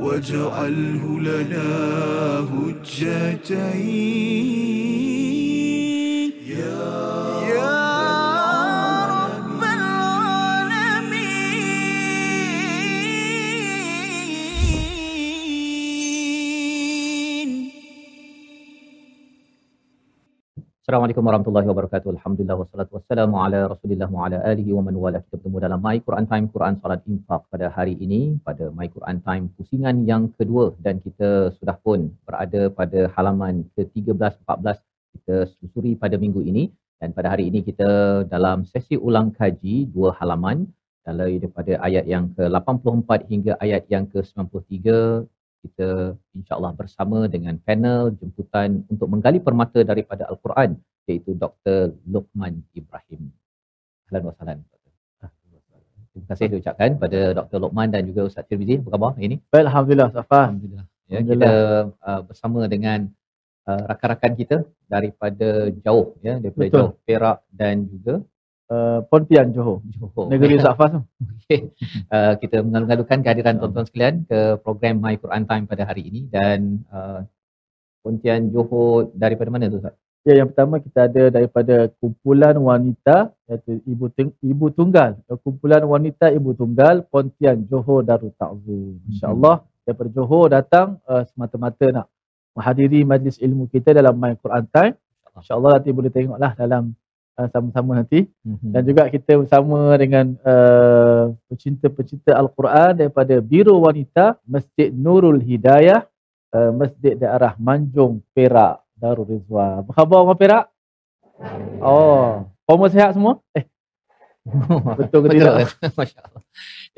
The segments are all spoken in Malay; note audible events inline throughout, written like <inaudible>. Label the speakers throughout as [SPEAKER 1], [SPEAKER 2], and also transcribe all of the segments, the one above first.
[SPEAKER 1] واجعله لنا هجتين.
[SPEAKER 2] Assalamualaikum warahmatullahi wabarakatuh. Alhamdulillah wassalatu wassalamu ala Rasulillah wa ala alihi wa man wala. Kita bertemu dalam My Quran Time Quran Salat Infak pada hari ini pada My Quran Time pusingan yang kedua dan kita sudah pun berada pada halaman ke-13 14 kita susuri pada minggu ini dan pada hari ini kita dalam sesi ulang kaji dua halaman dari daripada ayat yang ke-84 hingga ayat yang ke-93 kita insya-Allah bersama dengan panel jemputan untuk menggali permata daripada al-Quran iaitu Dr. Luqman Ibrahim. Ahlan wa sahlan. Terima kasih diucapkan pada Dr. Luqman dan juga Ustaz Tirmizi. Apa khabar hari ini?
[SPEAKER 3] Baik, Alhamdulillah, Safa.
[SPEAKER 2] Alhamdulillah. Ya, kita uh, bersama dengan uh, rakan-rakan kita daripada jauh ya, daripada
[SPEAKER 3] Betul.
[SPEAKER 2] jauh Perak dan juga
[SPEAKER 3] Uh, Pontian, Johor.
[SPEAKER 2] Johor.
[SPEAKER 3] Negeri Safa tu. <laughs>
[SPEAKER 2] Okey. Uh, kita mengalu-alukan kehadiran tuan-tuan sekalian ke program My Quran Time pada hari ini dan uh, Pontian Johor daripada mana tu Ustaz?
[SPEAKER 3] Ya, yang pertama kita ada daripada kumpulan wanita iaitu ibu Teng- ibu tunggal. Kumpulan wanita ibu tunggal Pontian Johor Darul Ta'zim. Insya-Allah daripada Johor datang uh, semata-mata nak menghadiri majlis ilmu kita dalam My Quran Time. Insya-Allah nanti boleh tengoklah dalam uh, sama-sama nanti.
[SPEAKER 2] Mhm.
[SPEAKER 3] Dan juga kita bersama dengan uh, pecinta-pecinta Al-Quran daripada Biro Wanita Masjid Nurul Hidayah uh, Masjid daerah Manjung Perak Darul Rizwan. Apa khabar orang Perak? Oh, semua sihat semua? Eh, <laughs> betul ke tidak? <laughs>
[SPEAKER 2] Masya-Allah.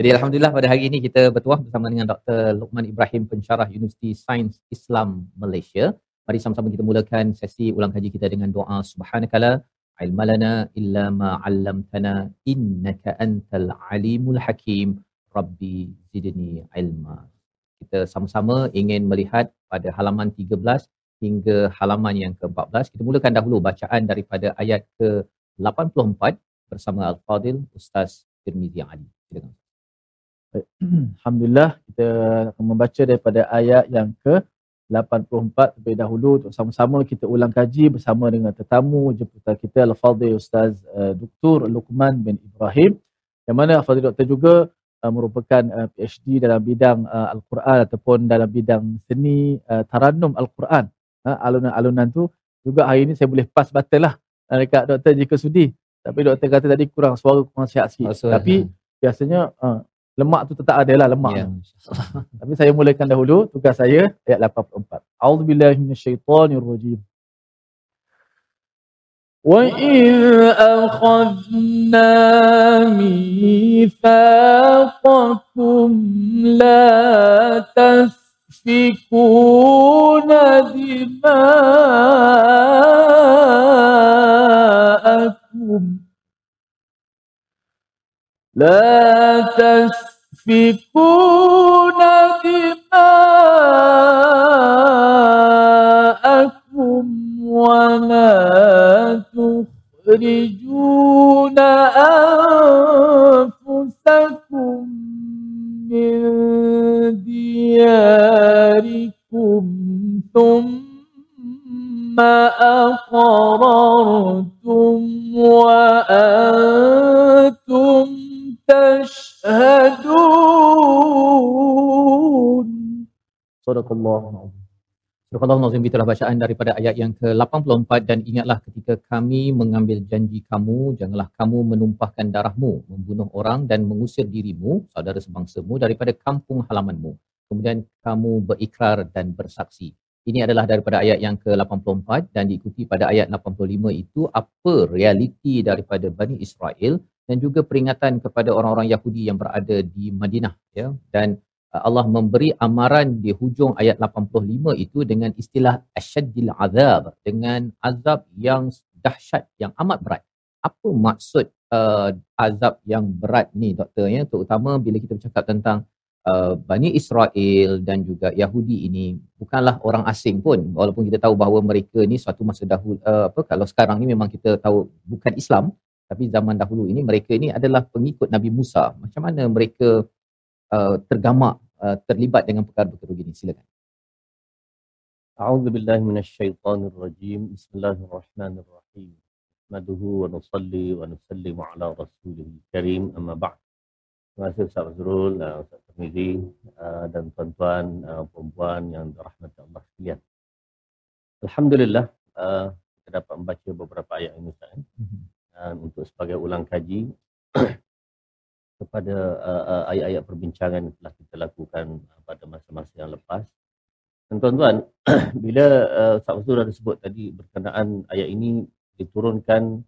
[SPEAKER 2] Jadi alhamdulillah pada hari ini kita bertuah bersama dengan Dr. Luqman Ibrahim pensyarah Universiti Sains Islam Malaysia. Mari sama-sama kita mulakan sesi ulang kaji kita dengan doa subhanakala ilmalana illa ma 'allamtana innaka antal alimul hakim rabbi zidni ilma. Kita sama-sama ingin melihat pada halaman 13 hingga halaman yang ke-14. Kita mulakan dahulu bacaan daripada ayat ke-84 bersama Al-Fadil Ustaz Tirmizi Ali. <clears throat>
[SPEAKER 3] Alhamdulillah kita akan membaca daripada ayat yang ke 84 terlebih dahulu untuk sama-sama kita ulang kaji bersama dengan tetamu jemputan kita Al-Fadhil Ustaz uh, Dr. Luqman bin Ibrahim yang mana Al-Fadhil Doktor juga uh, merupakan uh, PhD dalam bidang uh, Al-Quran ataupun dalam bidang seni uh, Tarannum Al-Quran. Uh, alunan-alunan tu juga hari ini saya boleh pas batal lah. Uh, dekat doktor jika sudi. Tapi doktor kata tadi kurang suara kurang sihat sikit.
[SPEAKER 2] So-
[SPEAKER 3] tapi biasanya uh, lemak tu tetap ada lah lemak
[SPEAKER 2] Ya.
[SPEAKER 3] tu. <laughs> Tapi saya mulakan dahulu tugas saya ayat 84. A'udzubillahi minasyaitonirrajim. وَإِذْ أَخَذْنَا مِيثَاقَكُمْ لَا تَسْفِكُونَ دِمَاءَكُمْ لا تسفكون دماءكم ولا تخرجون أنفسكم من دياركم ثم أقررتم وأنتم تشهدون Sadaqallah.
[SPEAKER 2] Sadaqallah Nazim itulah bacaan daripada ayat yang ke-84 dan ingatlah ketika kami mengambil janji kamu, janganlah kamu menumpahkan darahmu, membunuh orang dan mengusir dirimu, saudara sebangsamu daripada kampung halamanmu. Kemudian kamu berikrar dan bersaksi. Ini adalah daripada ayat yang ke-84 dan diikuti pada ayat 85 itu apa realiti daripada Bani Israel dan juga peringatan kepada orang-orang Yahudi yang berada di Madinah ya dan Allah memberi amaran di hujung ayat 85 itu dengan istilah asyaddil azab dengan azab yang dahsyat yang amat berat. Apa maksud uh, azab yang berat ni doktor ya terutama bila kita bercakap tentang uh, Bani Israel dan juga Yahudi ini bukanlah orang asing pun walaupun kita tahu bahawa mereka ni suatu masa dahulu uh, apa kalau sekarang ni memang kita tahu bukan Islam tapi zaman dahulu ini mereka ini adalah pengikut Nabi Musa. Macam mana mereka Uh, tergamak uh, terlibat dengan perkara-perkara begini silakan.
[SPEAKER 4] A'udzubillahi minasyaitonirrajim rajim Bismillahirrahmanirrahim. Nahmaduhu wa nusalli wa nusallimu ala rasulil karim. Amma ba'd. Terima kasih Ustaz Azrul, uh, Ustaz Tirmizi uh, dan tuan-tuan perempuan yang dirahmati Allah sekalian. Alhamdulillah kita dapat membaca beberapa ayat ini Ustaz. Eh. Mhm. Dan untuk sebagai ulang kaji kepada uh, uh, ayat-ayat perbincangan yang telah kita lakukan uh, pada masa-masa yang lepas. Dan tuan-tuan, <clears throat> bila uh, Ustaz Azrul ada sebut tadi berkenaan ayat ini diturunkan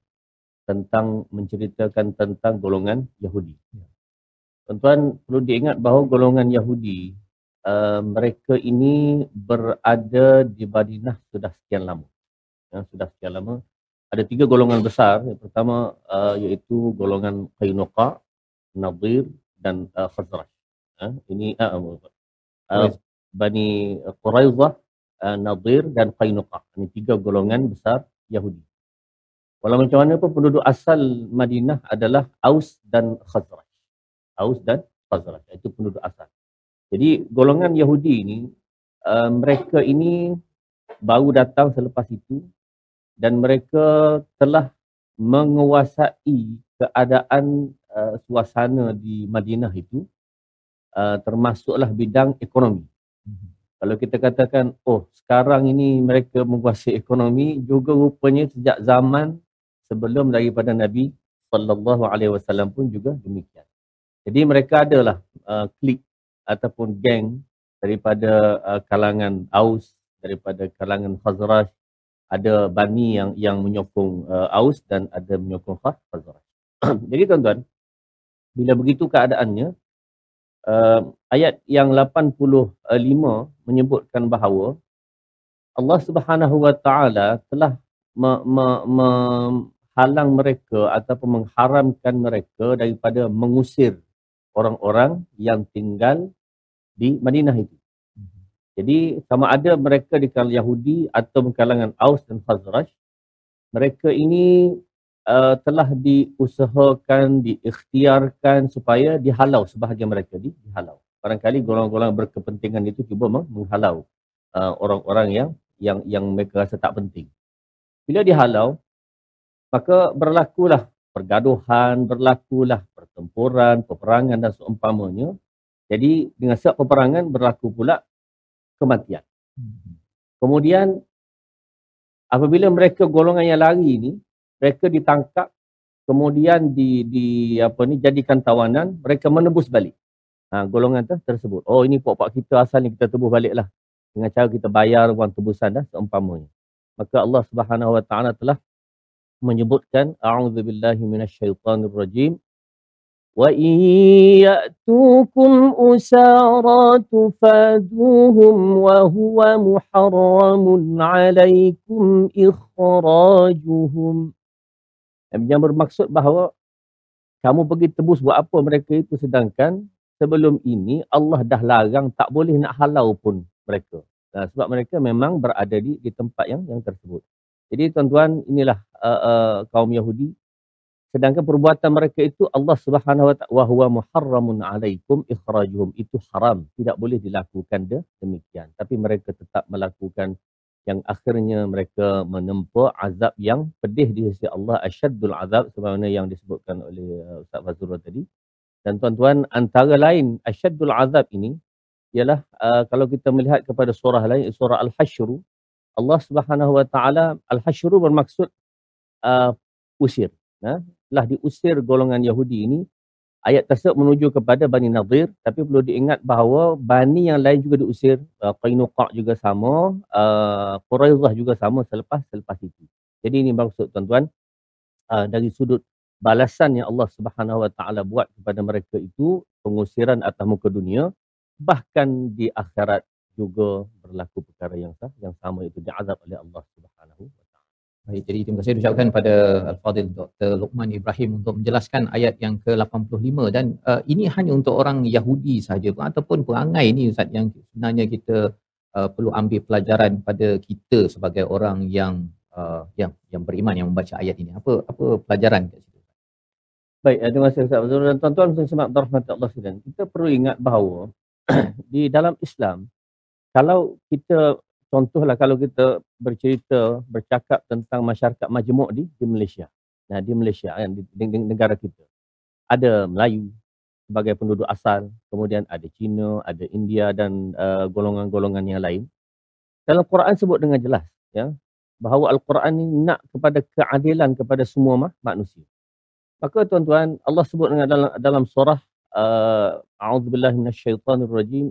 [SPEAKER 4] tentang menceritakan tentang golongan Yahudi. Tuan-tuan perlu diingat bahawa golongan Yahudi uh, mereka ini berada di Madinah sudah sekian lama. Ya, sudah sekian lama. Ada tiga golongan besar. Yang pertama uh, iaitu golongan Qainuqa, Nadir dan uh, Khazraj. Uh, ini uh, uh, Bani Quraidah, uh, Nadir dan Qainuqa. Ini tiga golongan besar Yahudi. Walau macam mana pun penduduk asal Madinah adalah Aus dan Khazraj. Aus dan Khazraj. Itu penduduk asal. Jadi golongan Yahudi ini, uh, mereka ini baru datang selepas itu dan mereka telah menguasai keadaan uh, suasana di Madinah itu uh, termasuklah bidang ekonomi. Kalau kita katakan, oh sekarang ini mereka menguasai ekonomi, juga rupanya sejak zaman sebelum daripada Nabi sallallahu alaihi wasallam pun juga demikian. Jadi mereka adalah uh, klik ataupun geng daripada uh, kalangan Aus, daripada kalangan Khazraj, ada Bani yang yang menyokong uh, Aus dan ada menyokong Khaz- Khazraj. <clears throat> Jadi tuan-tuan, bila begitu keadaannya, uh, ayat yang 85 menyebutkan bahawa Allah Subhanahu Wa Taala telah me- me- menghalang mereka ataupun mengharamkan mereka daripada mengusir orang-orang yang tinggal di Madinah itu. Jadi sama ada mereka di kalangan Yahudi atau kalangan Aus dan Khazraj, mereka ini uh, telah diusahakan, diikhtiarkan supaya dihalau sebahagian mereka di, dihalau. Barangkali golongan-golongan berkepentingan itu cuba meng- menghalau uh, orang-orang yang yang yang mereka rasa tak penting. Bila dihalau, maka berlakulah pergaduhan, berlakulah pertempuran, peperangan dan seumpamanya. Jadi dengan sebab peperangan berlaku pula kematian. Kemudian apabila mereka golongan yang lari ini, mereka ditangkap kemudian di di apa ni jadikan tawanan, mereka menebus balik. Ha, golongan tersebut. Oh ini pok-pok kita asal ni kita tebus baliklah dengan cara kita bayar wang tebusan dah seumpamanya. Maka Allah Subhanahu Wa Taala telah menyebutkan a'udzubillahi minasyaitonirrajim wa in ya'tukum usara tufaduhum wa huwa muharramun 'alaikum ikhrajuhum yang bermaksud bahawa kamu pergi tebus buat apa mereka itu sedangkan sebelum ini Allah dah larang tak boleh nak halau pun mereka. Nah, sebab mereka memang berada di di tempat yang yang tersebut. Jadi tuan-tuan inilah uh, uh, kaum Yahudi sedangkan perbuatan mereka itu Allah Subhanahu wa taala wa huwa muharramun alaikum ikhrajuhum itu haram tidak boleh dilakukan de, demikian tapi mereka tetap melakukan yang akhirnya mereka menempa azab yang pedih di sisi Allah asyaddul azab sebagaimana yang disebutkan oleh uh, Ustaz Fazrul tadi. Dan tuan-tuan antara lain asyaddul azab ini ialah uh, kalau kita melihat kepada surah lain surah al-hasyr Allah Subhanahu wa taala al-hasyr bermaksud uh, usir. Nah telah diusir golongan Yahudi ini ayat tersebut menuju kepada Bani Nadir tapi perlu diingat bahawa Bani yang lain juga diusir. Uh, Qainuqa juga sama uh, Quraidah juga sama selepas selepas itu. Jadi ini maksud tuan-tuan uh, dari sudut balasan yang Allah Subhanahu wa taala buat kepada mereka itu pengusiran atas muka dunia bahkan di akhirat juga berlaku perkara yang sah yang sama itu diazab oleh Allah Subhanahu wa
[SPEAKER 2] Baik, jadi terima kasih diucapkan pada Al-Fadhil Dr. Luqman Ibrahim untuk menjelaskan ayat yang ke-85 dan uh, ini hanya untuk orang Yahudi sahaja ataupun perangai ini Ustaz yang sebenarnya kita uh, perlu ambil pelajaran pada kita sebagai orang yang uh, yang yang beriman yang membaca ayat ini. Apa apa pelajaran kat situ?
[SPEAKER 4] Baik, eh, terima kasih Ustaz Fazrul dan tuan-tuan dan semak rahmat Allah sekalian. Kita perlu ingat bahawa <clears throat> di dalam Islam kalau kita contohlah kalau kita bercerita bercakap tentang masyarakat majmuk di di Malaysia. Nah di Malaysia kan di, di, di negara kita. Ada Melayu sebagai penduduk asal, kemudian ada Cina, ada India dan uh, golongan-golongan yang lain. Dalam Quran sebut dengan jelas ya bahawa Al-Quran ini nak kepada keadilan kepada semua manusia. Maka tuan-tuan Allah sebut dengan dalam dalam surah uh, A'udzubillahi minasyaitonirrajim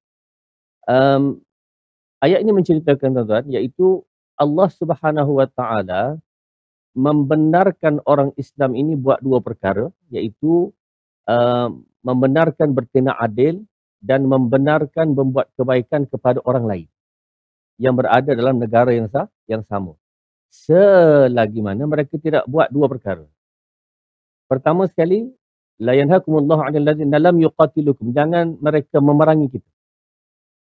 [SPEAKER 4] Um, ayat ini menceritakan tuan-tuan iaitu Allah Subhanahu Wa Taala membenarkan orang Islam ini buat dua perkara iaitu um, membenarkan bertindak adil dan membenarkan membuat kebaikan kepada orang lain yang berada dalam negara yang sah, yang sama. Selagi mana mereka tidak buat dua perkara. Pertama sekali, la yanhakumullahu 'anil ladzina lam yuqatilukum. Jangan mereka memerangi kita.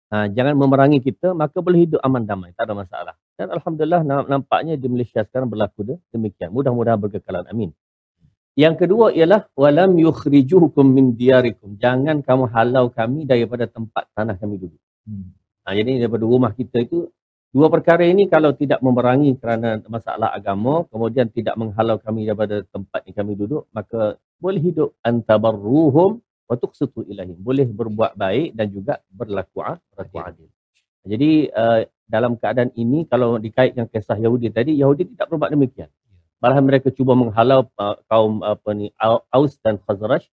[SPEAKER 4] Ha, jangan memerangi kita, maka boleh hidup aman damai, tak ada masalah. Dan alhamdulillah nampaknya di Malaysia sekarang berlaku demikian. Mudah-mudahan berkekalan. Amin. Yang kedua ialah walam yukhrijukum min diyarikum. Jangan kamu halau kami daripada tempat tanah kami duduk. Hmm. Ha, jadi daripada rumah kita itu dua perkara ini kalau tidak memerangi kerana masalah agama, kemudian tidak menghalau kami daripada tempat yang kami duduk, maka boleh hidup antabarruhum wa tuqsitu ilahim. Boleh berbuat baik dan juga berlaku berlaku adil. Jadi uh, dalam keadaan ini kalau dikaitkan kisah Yahudi tadi, Yahudi tidak berbuat demikian. Malah mereka cuba menghalau uh, kaum apa ni Aus dan Khazraj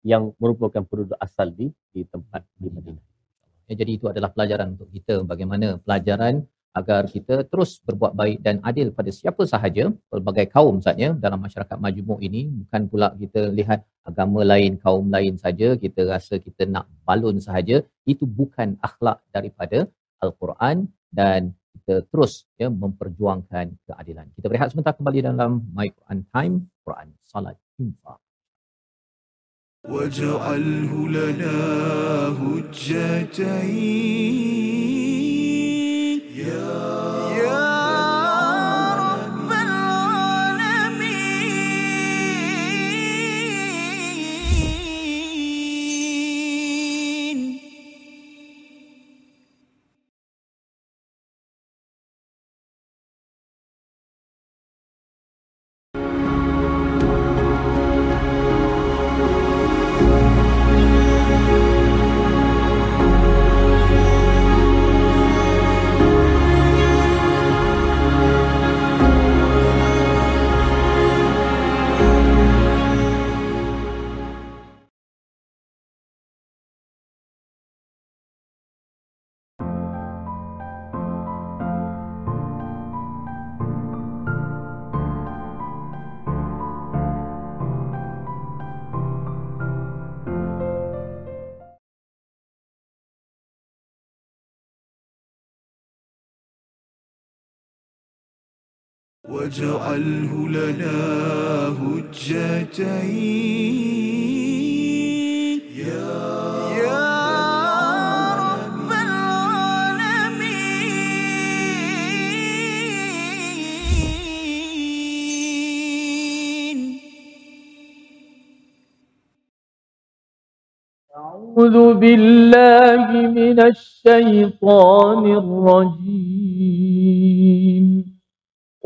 [SPEAKER 4] yang merupakan penduduk asal di di tempat di Madinah.
[SPEAKER 2] Ya, jadi itu adalah pelajaran untuk kita bagaimana pelajaran agar kita terus berbuat baik dan adil pada siapa sahaja pelbagai kaum saatnya dalam masyarakat majmuk ini bukan pula kita lihat agama lain kaum lain saja kita rasa kita nak balun sahaja itu bukan akhlak daripada al-Quran dan kita terus ya memperjuangkan keadilan. Kita berehat sebentar kembali dalam My Quran Time, Quran Salat Infaq.
[SPEAKER 1] واجعله لنا هجتين واجعله لنا هجتين. يا رب العالمين.
[SPEAKER 3] أعوذ بالله من الشيطان الرجيم.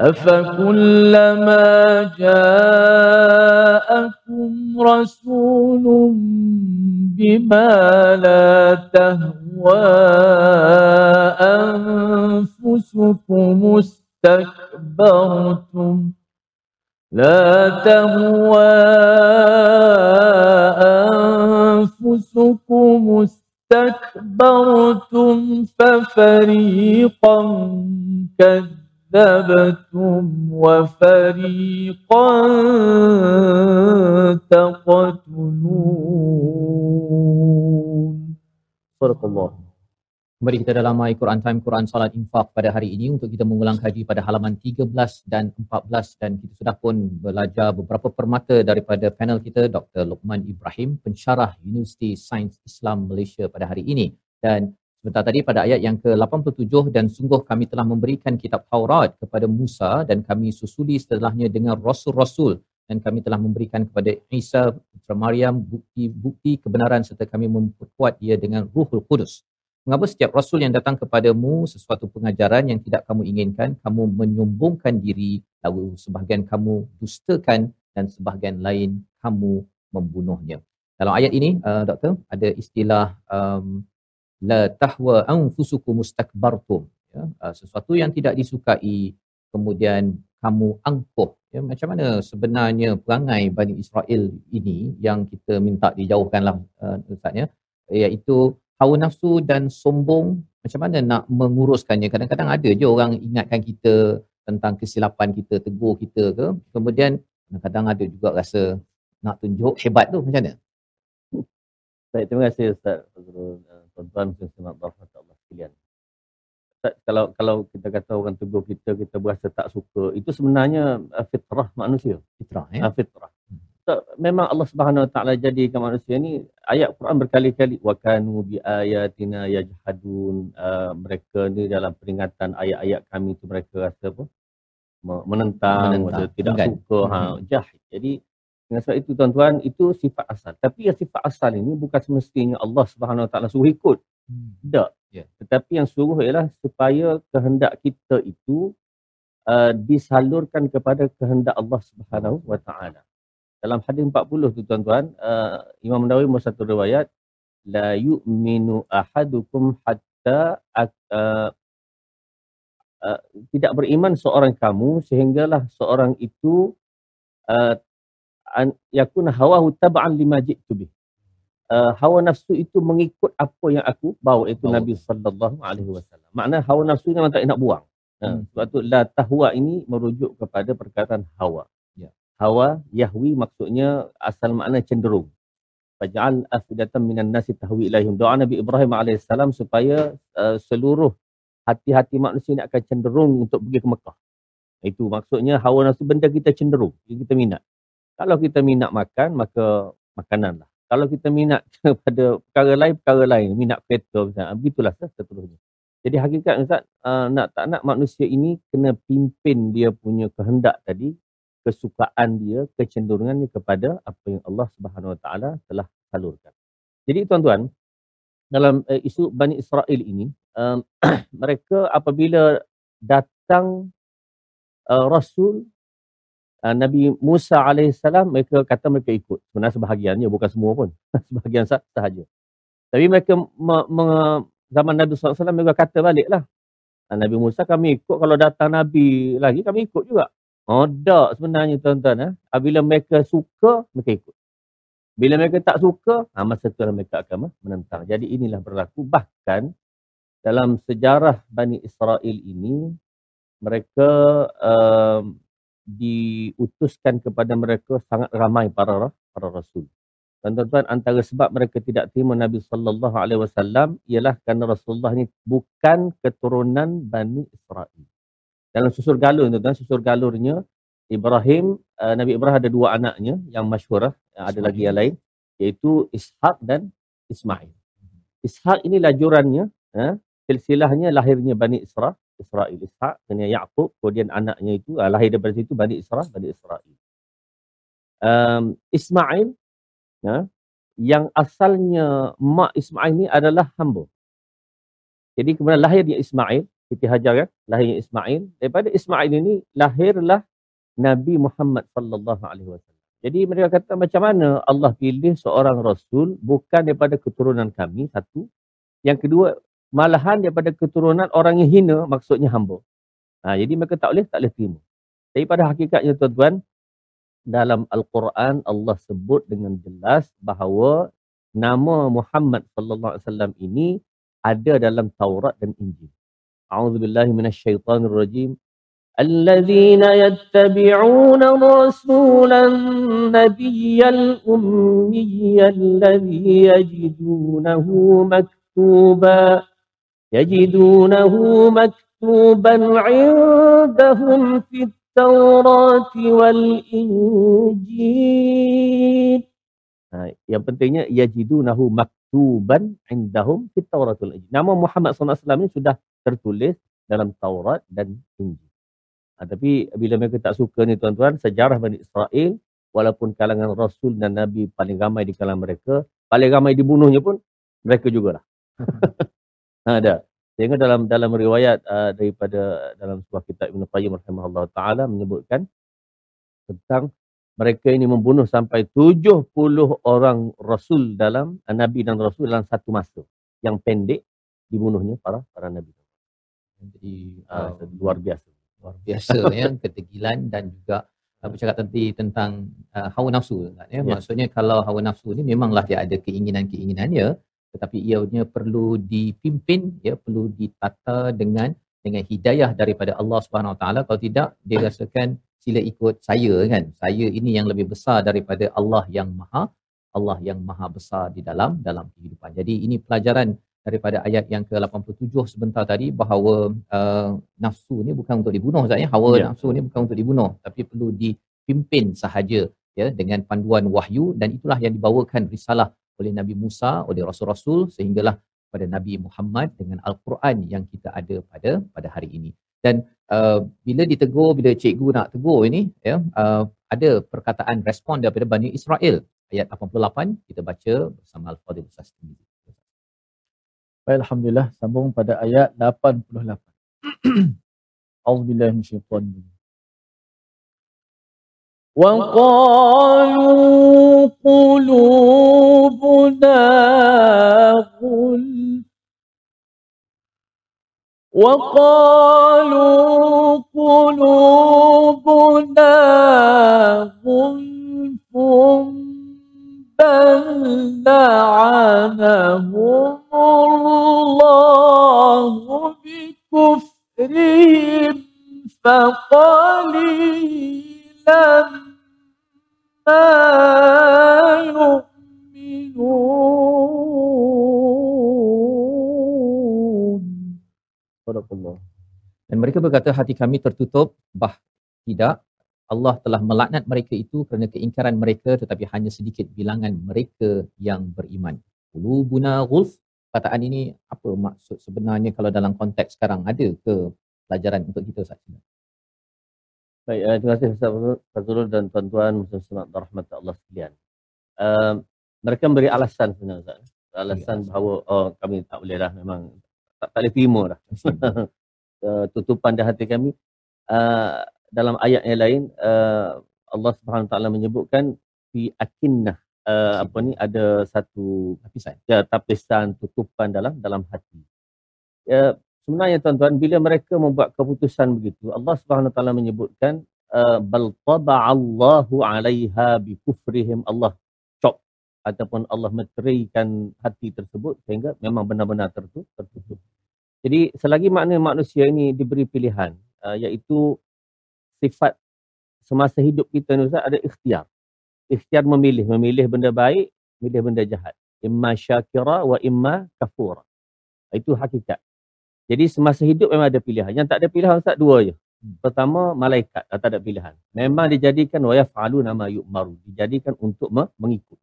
[SPEAKER 3] أفكلما جاءكم رسول بما لا تهوى أنفسكم استكبرتم لا تهوى أنفسكم استكبرتم ففريقا كذبتم وفريقا تقتلون صدق الله
[SPEAKER 2] Kembali kita dalam My Quran Time Quran Salat Infak pada hari ini untuk kita mengulang kaji pada halaman 13 dan 14 dan kita sudah pun belajar beberapa permata daripada panel kita Dr. Luqman Ibrahim pensyarah Universiti Sains Islam Malaysia pada hari ini dan sebentar tadi pada ayat yang ke-87 dan sungguh kami telah memberikan kitab Taurat kepada Musa dan kami susuli setelahnya dengan rasul-rasul dan kami telah memberikan kepada Isa putra Maryam bukti-bukti kebenaran serta kami memperkuat dia dengan Ruhul Kudus. Mengapa setiap rasul yang datang kepadamu sesuatu pengajaran yang tidak kamu inginkan, kamu menyombongkan diri, lalu sebahagian kamu dustakan dan sebahagian lain kamu membunuhnya. Dalam ayat ini, uh, doktor, ada istilah um, la tahwa anfusukum mustakbartum. Ya, uh, sesuatu yang tidak disukai, kemudian kamu angkuh. Ya, macam mana sebenarnya perangai Bani Israel ini yang kita minta dijauhkanlah uh, Ustaz ya, iaitu hawa nafsu dan sombong macam mana nak menguruskannya kadang-kadang ada je orang ingatkan kita tentang kesilapan kita tegur kita ke kemudian kadang-kadang ada juga rasa nak tunjuk hebat tu macam mana
[SPEAKER 4] Baik, terima kasih Ustaz Fazrul. Tuan-tuan muslim rahmat Allah sekalian. Kalau kalau kita kata orang tegur kita, kita berasa tak suka, itu sebenarnya uh, fitrah manusia.
[SPEAKER 2] fitrah ya
[SPEAKER 4] Uh, fitrah. So, memang Allah Subhanahu Wa Taala jadikan manusia ni ayat Quran berkali-kali wa kanu bi ayatina yajhadun uh, mereka ni dalam peringatan ayat-ayat kami tu mereka rasa apa Me- menentang,
[SPEAKER 2] Menentang,
[SPEAKER 4] tidak
[SPEAKER 2] enggan.
[SPEAKER 4] suka ha
[SPEAKER 2] Mhm.
[SPEAKER 4] jahid jadi dengan sebab itu tuan-tuan itu sifat asal. Tapi yang sifat asal ini bukan semestinya Allah Subhanahu Wa Taala suruh ikut. Tidak
[SPEAKER 2] Ya.
[SPEAKER 4] tetapi yang suruh ialah supaya kehendak kita itu uh, disalurkan kepada kehendak Allah Subhanahu Wa Taala. Dalam hadis 40 tu tuan-tuan uh, Imam Nawawi membuat satu riwayat la yu'minu ahadukum hatta uh, uh, tidak beriman seorang kamu sehinggalah seorang itu uh, an, yakun hawahu tab'an lima ji'tu bih uh, hawa nafsu itu mengikut apa yang aku bawa itu
[SPEAKER 2] Bawa.
[SPEAKER 4] Nabi sallallahu alaihi wasallam makna hawa nafsu ni memang tak nak buang
[SPEAKER 2] Hmm.
[SPEAKER 4] hmm. sebab tu la tahwa ini merujuk kepada perkataan hawa
[SPEAKER 2] Ya.
[SPEAKER 4] hawa yahwi maksudnya asal makna cenderung faj'al afidatan minan nasi tahwi ilaihim doa Nabi Ibrahim alaihissalam supaya uh, seluruh hati-hati manusia ini akan cenderung untuk pergi ke Mekah itu maksudnya hawa nafsu benda kita cenderung kita minat kalau kita minat makan maka makanan lah. Kalau kita minat <laughs> kepada perkara lain perkara lain. Minat kereta misalnya begitulah seterusnya. Jadi hakikat Ustaz uh, nak tak nak manusia ini kena pimpin dia punya kehendak tadi kesukaan dia kecenderungannya kepada apa yang Allah Subhanahu Wa Taala telah salurkan. Jadi tuan-tuan dalam uh, isu Bani Israel ini um, <clears throat> mereka apabila datang uh, Rasul uh, Nabi Musa alaihissalam mereka kata mereka ikut. Sebenarnya sebahagiannya bukan semua pun. <laughs> Sebahagian sah- sahaja. Tapi mereka me- me- zaman Nabi SAW mereka kata balik lah. Ah, Nabi Musa kami ikut kalau datang Nabi lagi kami ikut juga. Oh tak sebenarnya tuan-tuan. Eh? Ah, Bila mereka suka mereka ikut. Bila mereka tak suka, ah, masa tu lah mereka akan menentang. Jadi inilah berlaku. Bahkan dalam sejarah Bani Israel ini, mereka um, diutuskan kepada mereka sangat ramai para para rasul. Dan tuan-tuan antara sebab mereka tidak terima Nabi sallallahu alaihi wasallam ialah kerana Rasulullah ni bukan keturunan Bani Israel. Dalam susur galur tuan-tuan, susur galurnya Ibrahim, uh, Nabi Ibrahim ada dua anaknya yang masyhur, ada lagi yang lain iaitu Ishaq dan Ismail. Ishaq ini lajurannya, eh, silsilahnya lahirnya Bani Israel, Israel Ishaq, kemudian Yaqub, kemudian anaknya itu uh, lahir daripada situ Bani Israel, Bani Israel. Um, Ismail ya, yang asalnya mak Ismail ni adalah hamba. Jadi kemudian lahirnya Ismail, Siti Hajar kan, lahirnya Ismail. Daripada Ismail ini lahirlah Nabi Muhammad sallallahu alaihi wasallam. Jadi mereka kata macam mana Allah pilih seorang rasul bukan daripada keturunan kami satu. Yang kedua malahan daripada keturunan orang yang hina maksudnya hamba. Ha, jadi mereka tak boleh tak boleh terima. Tapi pada hakikatnya tuan-tuan dalam Al-Quran Allah sebut dengan jelas bahawa nama Muhammad sallallahu alaihi wasallam ini ada dalam Taurat dan Injil. A'udzubillahi minasyaitonirrajim. الذين يتبعون الرسول النبي الأمي الذي يجدونه مكتوبا يجدونه مكتوبا عندهم في التوراة والإنجيل Ha, yang pentingnya yajidunahu maktuban indahum fit Taurat wal Injil. Nama Muhammad SAW ini sudah tertulis dalam Taurat dan Injil. Ha, tapi bila mereka tak suka ni tuan-tuan, sejarah Bani Israel walaupun kalangan Rasul dan Nabi paling ramai di kalangan mereka, paling ramai dibunuhnya pun mereka jugalah. <laughs> ha, ada. Sehingga dalam dalam riwayat uh, daripada dalam sebuah kitab Ibn Qayyim rahimahullah ta'ala menyebutkan tentang mereka ini membunuh sampai 70 orang rasul dalam eh, nabi dan rasul dalam satu masa yang pendek dibunuhnya para para nabi.
[SPEAKER 2] Jadi
[SPEAKER 4] Uh,
[SPEAKER 2] uh,
[SPEAKER 4] luar biasa.
[SPEAKER 2] luar biasa ya <laughs> ketegilan dan juga uh, bercakap tadi tentang uh, hawa nafsu kan, ya.
[SPEAKER 4] Ya.
[SPEAKER 2] Maksudnya kalau hawa nafsu ni memanglah dia ada keinginan-keinginannya tetapi ianya perlu dipimpin ya perlu ditata dengan dengan hidayah daripada Allah Subhanahu Wa Taala kalau tidak dia rasakan sila ikut saya kan saya ini yang lebih besar daripada Allah yang maha Allah yang maha besar di dalam dalam kehidupan. Jadi ini pelajaran daripada ayat yang ke-87 sebentar tadi bahawa uh, nafsu ni bukan untuk dibunuh Ustaz ya. Hawa
[SPEAKER 4] Ya.
[SPEAKER 2] nafsu ni bukan untuk dibunuh tapi perlu dipimpin sahaja ya dengan panduan wahyu dan itulah yang dibawakan risalah oleh Nabi Musa, oleh rasul-rasul sehinggalah pada Nabi Muhammad dengan al-Quran yang kita ada pada pada hari ini. Dan uh, bila ditegur bila cikgu nak tegur ini ya uh, ada perkataan respon daripada Bani Israel ayat 88 kita baca bersama Al-Fadhil Ustaz
[SPEAKER 3] Alhamdulillah. Sambung pada ayat 88. <clears throat> Auzubillahi minasyaitanir rajim. وقالوا قلوبنا غلف وقالوا قلوبنا غلف بل لعنهم الله بكفرهم فقليلا ما يؤمنون
[SPEAKER 4] Barakallah.
[SPEAKER 2] Dan mereka berkata hati kami tertutup bah tidak Allah telah melaknat mereka itu kerana keingkaran mereka tetapi hanya sedikit bilangan mereka yang beriman. Qulubuna ghulf perkataan ini apa maksud sebenarnya kalau dalam konteks sekarang ada ke pelajaran untuk kita Ustaz?
[SPEAKER 4] Baik, uh, terima kasih Ustaz Fazrul- dan tuan-tuan muslim rahmat Allah sekalian. Uh, mereka memberi alasan sebenarnya Ustaz. Alasan
[SPEAKER 2] alasan.
[SPEAKER 4] bahawa oh kami tak boleh dah memang tak, tak boleh terima dah. uh, <laughs> tutupan di hati kami. Uh, dalam ayat yang lain uh, Allah Subhanahu Taala menyebutkan fi akinnah uh, apa ni ada satu
[SPEAKER 2] Hafisan.
[SPEAKER 4] ya, tapisan tutupan dalam dalam hati. Ya, sebenarnya tuan-tuan bila mereka membuat keputusan begitu Allah Subhanahu Taala menyebutkan uh, bal taba'allahu 'alaiha bi kufrihim Allah cop ataupun Allah meteraikan hati tersebut sehingga memang benar-benar tertutup. tertutup. Jadi selagi makna manusia ini diberi pilihan uh, iaitu sifat semasa hidup kita ni Ustaz ada ikhtiar. Ikhtiar memilih, memilih benda baik, memilih benda jahat. Imma syakira wa imma kafura. Itu hakikat. Jadi semasa hidup memang ada pilihan. Yang tak ada pilihan Ustaz dua je. Pertama malaikat tak ada pilihan. Memang dijadikan wa yaf'alu nama yu'maru. Dijadikan untuk me- mengikut.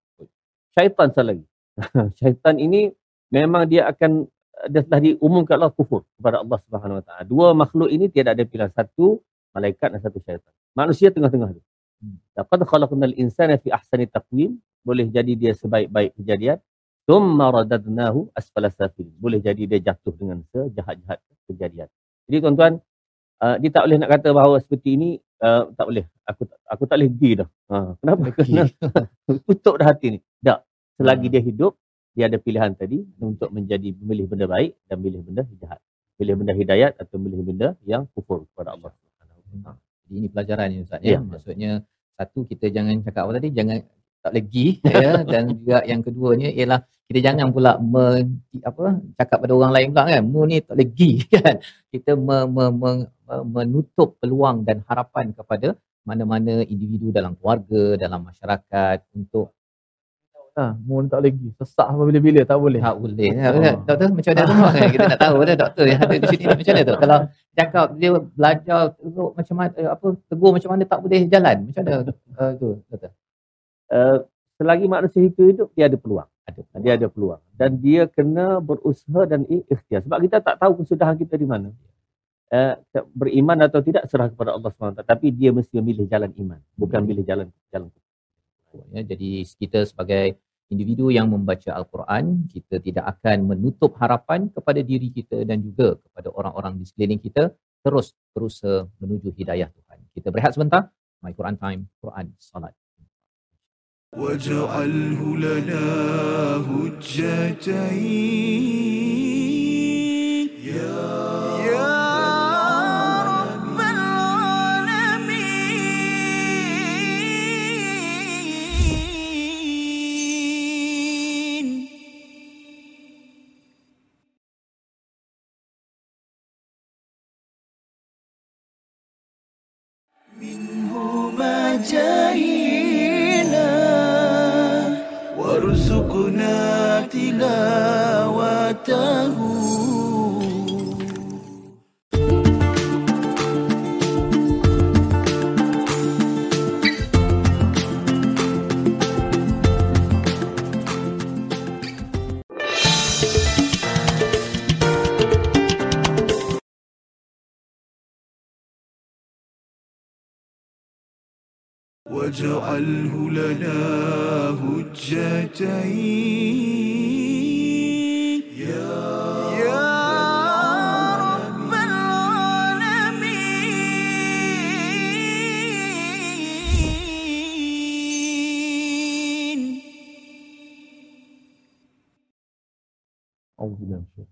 [SPEAKER 4] Syaitan satu lagi. <laughs> Syaitan ini memang dia akan dia telah diumumkan Allah kufur kepada Allah Subhanahu Wa Taala. Dua makhluk ini tidak ada pilihan. Satu malaikat dan satu syaitan. Manusia tengah-tengah tu. Laqad khalaqnal insana fi ahsani taqwim. Boleh jadi dia sebaik-baik kejadian. Thumma radadnahu asfala safil. Boleh jadi dia jatuh dengan sejahat-jahat kejadian. Jadi tuan-tuan, uh, dia tak boleh nak kata bahawa seperti ini uh, tak boleh. Aku aku tak boleh pergi dah. Ha, kenapa? Kerana <laughs> tutup dah hati ni. Tak. Selagi
[SPEAKER 2] Hmm.
[SPEAKER 4] dia hidup, dia ada pilihan tadi untuk menjadi memilih benda baik dan memilih benda jahat. Pilih benda hidayat atau memilih benda yang kufur kepada Allah Subhanahu wa taala.
[SPEAKER 2] Jadi ini pelajaran ni Ustaz
[SPEAKER 4] Ya.
[SPEAKER 2] ya. Maksudnya satu kita jangan cakap apa tadi jangan tak legi <laughs> ya dan juga yang keduanya ialah kita jangan pula me, apa cakap pada orang lain pula kan mu ni tak legi <laughs> kan. Kita me, me, me, me, menutup peluang dan harapan kepada mana-mana individu dalam keluarga, dalam masyarakat untuk
[SPEAKER 3] Ha, mu ni tak lagi. Sesak sampai bila-bila tak boleh.
[SPEAKER 2] tak boleh.
[SPEAKER 3] Oh.
[SPEAKER 2] Oh. Doktor macam mana tu? Kan? Kita nak tahu dah doktor yang ada di sini macam mana tu? Kalau cakap dia belajar teruk macam mana eh, apa tegur macam mana tak boleh jalan. Macam mana uh, tu doktor?
[SPEAKER 4] Uh, selagi manusia itu hidup, dia ada peluang.
[SPEAKER 2] Ada.
[SPEAKER 4] Dia ada peluang. Dan dia kena berusaha dan ikhtiar. Sebab kita tak tahu kesudahan kita di mana. Uh, beriman atau tidak serah kepada Allah SWT. Tapi dia mesti memilih jalan iman. Bukan
[SPEAKER 2] Hmm.
[SPEAKER 4] pilih jalan jalan
[SPEAKER 2] Ya, jadi kita sebagai individu yang membaca Al-Quran, kita tidak akan menutup harapan kepada diri kita dan juga kepada orang-orang di sekeliling kita terus berusaha menuju hidayah Tuhan. Kita berehat sebentar. My Quran Time, Quran Salat.
[SPEAKER 1] واجعله لنا هجتين. واجعله لنا هجتين يا يا رب العالمين
[SPEAKER 3] أعوذ بالله من الشيطان.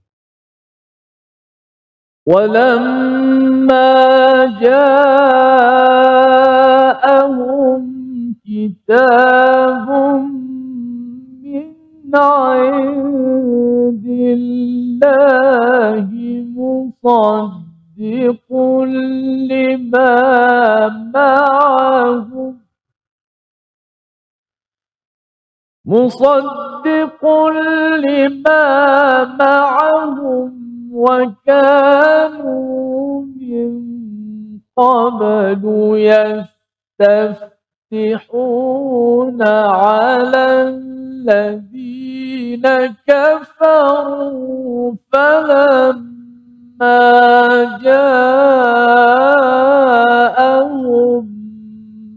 [SPEAKER 3] ولما جاءهم كتاب من عند الله مصدق لما معهم مصدق لما معهم وكانوا من قبل يستفتحون على الذين كفروا فلما جاءهم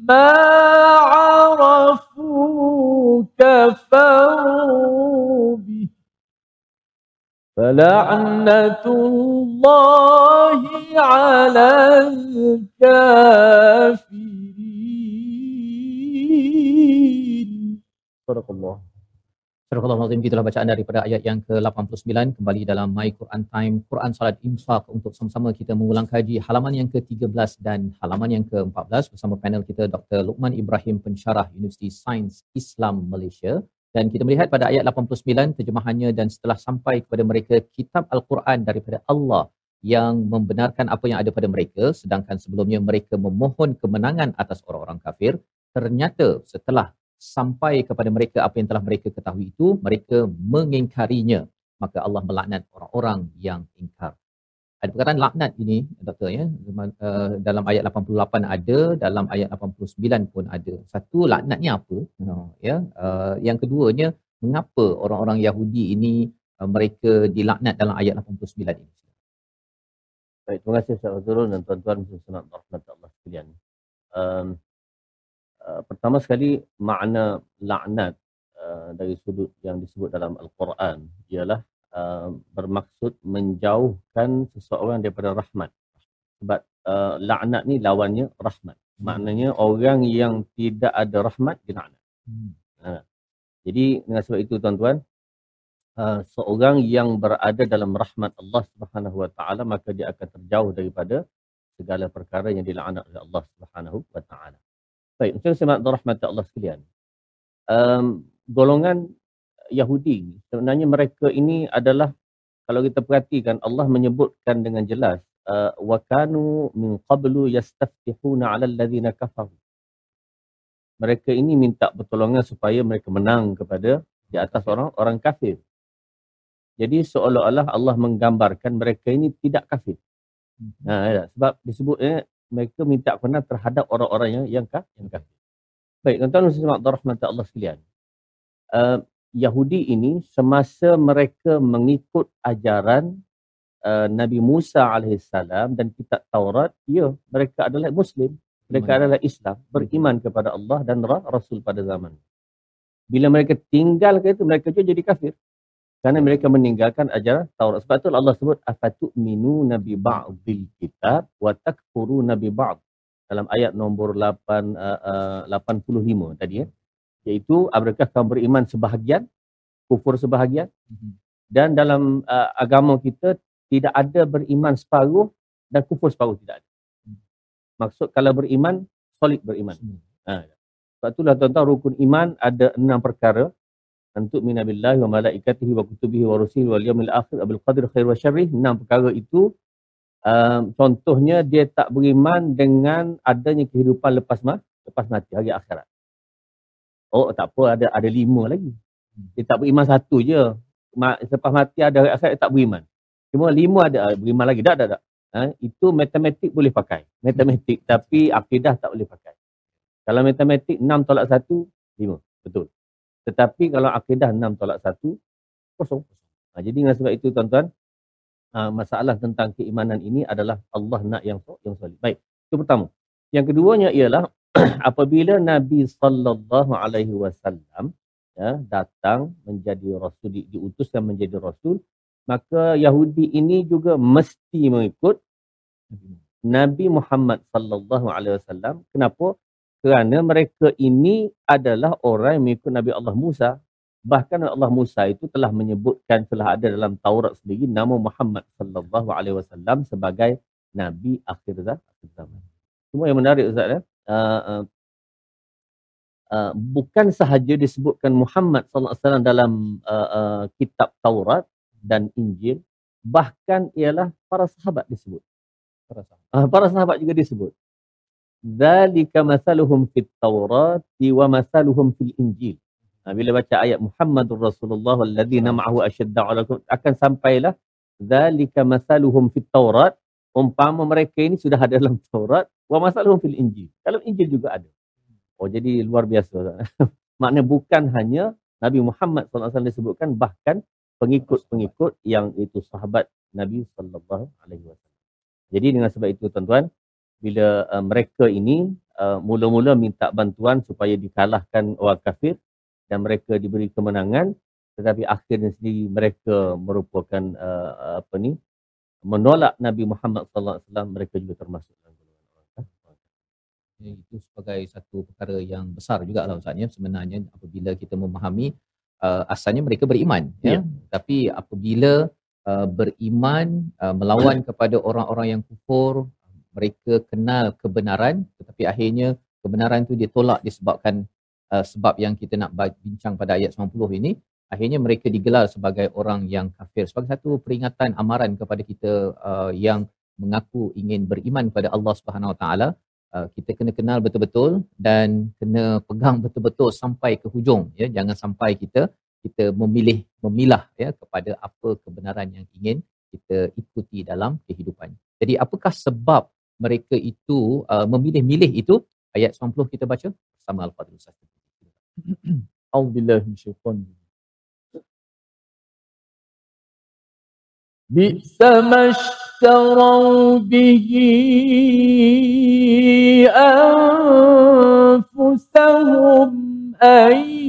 [SPEAKER 3] ما عرفوا كفروا به. فلعنة الله على الكافرين. Surakallah.
[SPEAKER 2] Surakallah mazim, itulah bacaan daripada ayat yang ke-89 kembali dalam My Quran Time, Quran Salat Infaq untuk sama-sama kita mengulang kaji halaman yang ke-13 dan halaman yang ke-14 bersama panel kita Dr. Luqman Ibrahim Pensyarah Universiti Sains Islam Malaysia. Dan kita melihat pada ayat 89 terjemahannya dan setelah sampai kepada mereka kitab Al-Quran daripada Allah yang membenarkan apa yang ada pada mereka sedangkan sebelumnya mereka memohon kemenangan atas orang-orang kafir ternyata setelah sampai kepada mereka apa yang telah mereka ketahui itu mereka mengingkarinya. Maka Allah melaknat orang-orang yang ingkar. Ada perkataan laknat ini doktor ya. Uh, dalam ayat 88 ada dalam ayat 89 pun ada. Satu laknat ni apa ya. Uh, yang keduanya mengapa orang-orang Yahudi ini uh, mereka dilaknat dalam ayat 89 ini?
[SPEAKER 4] Baik, terima kasih Ustaz Azrul dan tuan-tuan. Um, uh, pertama sekali makna laknat uh, dari sudut yang disebut dalam Al-Quran ialah uh, bermaksud menjauhkan seseorang daripada rahmat. Sebab uh, laknat ni lawannya rahmat. Maknanya orang yang tidak ada rahmat dia laknat.
[SPEAKER 2] Hmm.
[SPEAKER 4] Ha. Jadi dengan sebab itu tuan-tuan, uh, seorang yang berada dalam rahmat Allah Subhanahu Wa Taala maka dia akan terjauh daripada segala perkara yang dilaknat oleh Allah Subhanahu Wa Taala. Baik, macam mana rahmat Allah sekalian? Um, golongan Yahudi sebenarnya mereka ini adalah kalau kita perhatikan Allah menyebutkan dengan jelas uh, wa kanu min qablu yastaftihuna 'ala alladhina kafaru. Mereka ini minta pertolongan supaya mereka menang kepada di atas orang orang kafir. Jadi seolah-olah Allah menggambarkan mereka ini tidak kafir. Ha, ya, sebab disebutnya mereka minta kebenaran terhadap orang-orang yang yang, yang kafir baik tuan-tuan dan puan Allah sekalian uh, Yahudi ini semasa mereka mengikut ajaran uh, Nabi Musa alaihissalam dan kitab Taurat, ya, mereka adalah Muslim. Mereka Iman. adalah Islam, beriman kepada Allah dan Rasul pada zaman. Bila mereka tinggalkan itu, mereka juga jadi kafir. Kerana mereka meninggalkan ajaran Taurat. Sebab itu Allah sebut, Afatu minu nabi ba'dil kitab wa takfuru nabi ba'd. Dalam ayat nombor 8, uh, uh, 85 tadi ya iaitu adakah kamu beriman sebahagian kufur sebahagian mhm. dan dalam uh, agama kita tidak ada beriman separuh dan kufur separuh tidak ada hmm. maksud kalau beriman solid beriman ha. sebab itulah tuan-tuan rukun iman ada enam perkara untuk minabillahi wa malaikatihi wa kutubihi wa rusulihi wal yawmil akhir abil qadr khair wa syarri enam perkara itu um, contohnya dia tak beriman dengan adanya kehidupan lepas ma lepas mati hari akhirat Oh tak apa ada ada lima lagi. Dia tak beriman satu je. Selepas mati ada hari akhirat tak beriman. Cuma lima ada ah, beriman lagi. Tak, tak, tak. Ha? Itu matematik boleh pakai. Matematik tapi akidah tak boleh pakai. Kalau matematik enam tolak satu, lima. Betul. Tetapi kalau akidah enam tolak satu, kosong. Ha, jadi dengan sebab itu tuan-tuan, ha, masalah tentang keimanan ini adalah Allah nak yang yang solid. Baik. Itu pertama. Yang keduanya ialah <clears throat> apabila Nabi sallallahu alaihi wasallam ya datang menjadi rasul di, diutuskan menjadi rasul maka Yahudi ini juga mesti mengikut Nabi Muhammad sallallahu alaihi wasallam kenapa kerana mereka ini adalah orang yang mengikut Nabi Allah Musa. Bahkan Allah Musa itu telah menyebutkan telah ada dalam Taurat sendiri nama Muhammad sallallahu alaihi wasallam sebagai nabi akhir zaman. Semua yang menarik Ustaz ya. Uh, uh, bukan sahaja disebutkan Muhammad sallallahu alaihi wasallam dalam uh, uh, kitab Taurat dan Injil bahkan ialah para sahabat disebut. Para sahabat, uh, para sahabat juga disebut zalika masaluhum fit Taurat wa masaluhum fil Injil uh, bila baca ayat Muhammadur Rasulullah walladzina ma'ahu ashadda 'alaikum akan sampailah zalika masaluhum fit Taurat umpama mereka ini sudah ada dalam Taurat wa masaluhum fil Injil. Dalam Injil juga ada. Oh jadi luar biasa. <laughs> Makna bukan hanya Nabi Muhammad SAW disebutkan bahkan pengikut-pengikut yang itu sahabat Nabi wasallam. Jadi dengan sebab itu tuan-tuan, bila uh, mereka ini uh, mula-mula minta bantuan supaya dikalahkan orang kafir dan mereka diberi kemenangan tetapi akhirnya sendiri mereka merupakan uh, apa ni menolak Nabi Muhammad sallallahu alaihi wasallam mereka juga termasuk dalam golongan orang
[SPEAKER 2] ya, itu sebagai satu perkara yang besar juga lah Ustaz ya. sebenarnya apabila kita memahami uh, asalnya mereka beriman ya, ya. tapi apabila uh, beriman uh, melawan kepada orang-orang yang kufur mereka kenal kebenaran tetapi akhirnya kebenaran itu ditolak disebabkan uh, sebab yang kita nak bincang pada ayat 90 ini akhirnya mereka digelar sebagai orang yang kafir sebagai satu peringatan amaran kepada kita uh, yang mengaku ingin beriman kepada Allah Subhanahu Wa Taala uh, kita kena kenal betul-betul dan kena pegang betul-betul sampai ke hujung ya jangan sampai kita kita memilih memilah ya kepada apa kebenaran yang ingin kita ikuti dalam kehidupan. Jadi apakah sebab mereka itu uh, memilih-milih itu ayat 90 kita baca bersama al-Fadhil Ustaz. <clears throat>
[SPEAKER 3] Auzubillahi minasyaitanir بئس ما اشتروا به أنفسهم أن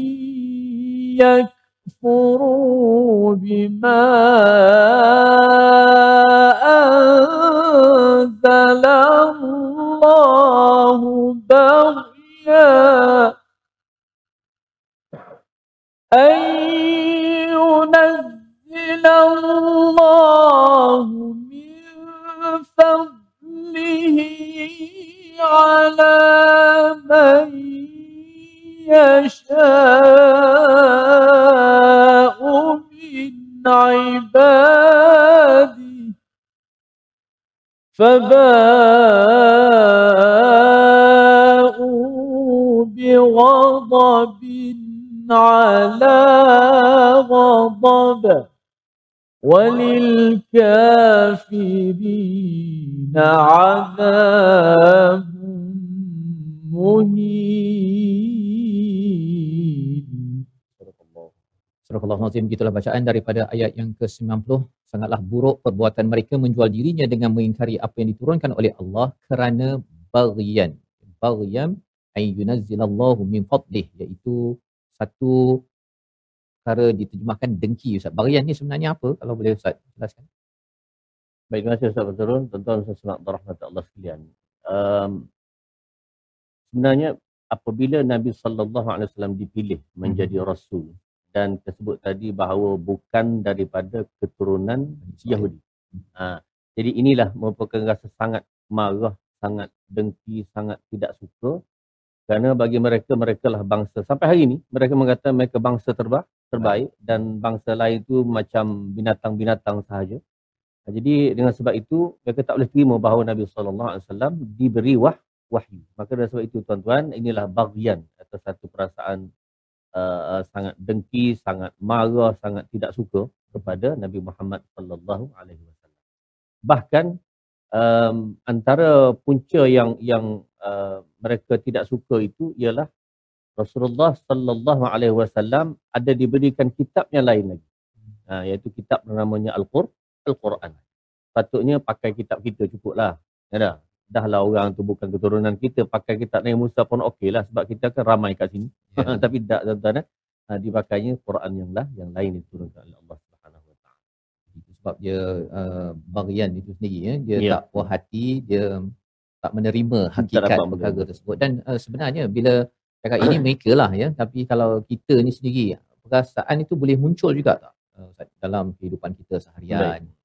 [SPEAKER 3] عذاب مهين
[SPEAKER 2] Surah Al-Azim gitulah bacaan daripada ayat yang ke-90 sangatlah buruk perbuatan mereka menjual dirinya dengan mengingkari apa yang diturunkan oleh Allah kerana baghyan baghyan ay yunazzilallahu min fadlih iaitu satu perkara diterjemahkan dengki Ustaz. Baghyan ni sebenarnya apa kalau boleh Ustaz jelaskan?
[SPEAKER 4] Baik, terima kasih Ustaz Faturun. Tuan-tuan dan sahabat rahmat Allah sekalian. Um, sebenarnya apabila Nabi sallallahu alaihi wasallam dipilih menjadi rasul dan tersebut tadi bahawa bukan daripada keturunan Yahudi. Ha, jadi inilah merupakan rasa sangat marah, sangat dengki, sangat tidak suka kerana bagi mereka mereka lah bangsa sampai hari ini mereka mengatakan mereka bangsa terbaik terbaik dan bangsa lain itu macam binatang-binatang sahaja. Jadi dengan sebab itu mereka tak boleh terima bahawa Nabi sallallahu alaihi wasallam diberi wah wahyu. Maka dengan sebab itu tuan-tuan inilah bagian atau satu perasaan uh, sangat dengki, sangat marah, sangat tidak suka kepada Nabi Muhammad sallallahu alaihi wasallam. Bahkan um, antara punca yang yang uh, mereka tidak suka itu ialah Rasulullah sallallahu alaihi wasallam ada diberikan kitab yang lain lagi. Ha, iaitu kitab namanya Al-Qur'an. Al-Quran. Patutnya pakai kitab kita cukuplah. Ya dah. Dahlah orang tu bukan keturunan kita pakai kitab Nabi Musa pun okey lah sebab kita kan ramai kat sini. Yeah. <laughs> Tapi tak tuan-tuan eh. Ha, dipakainya Quran yang lah yang lain diturunkan oleh Allah Subhanahu Wa Taala.
[SPEAKER 2] Sebab dia uh, bagian itu sendiri ya. Dia yeah. tak puas hati, dia tak menerima hakikat perkara tersebut dan uh, sebenarnya bila cakap ini <coughs> mereka lah ya tapi kalau kita ni sendiri perasaan itu boleh muncul juga tak uh, dalam kehidupan kita seharian Baik.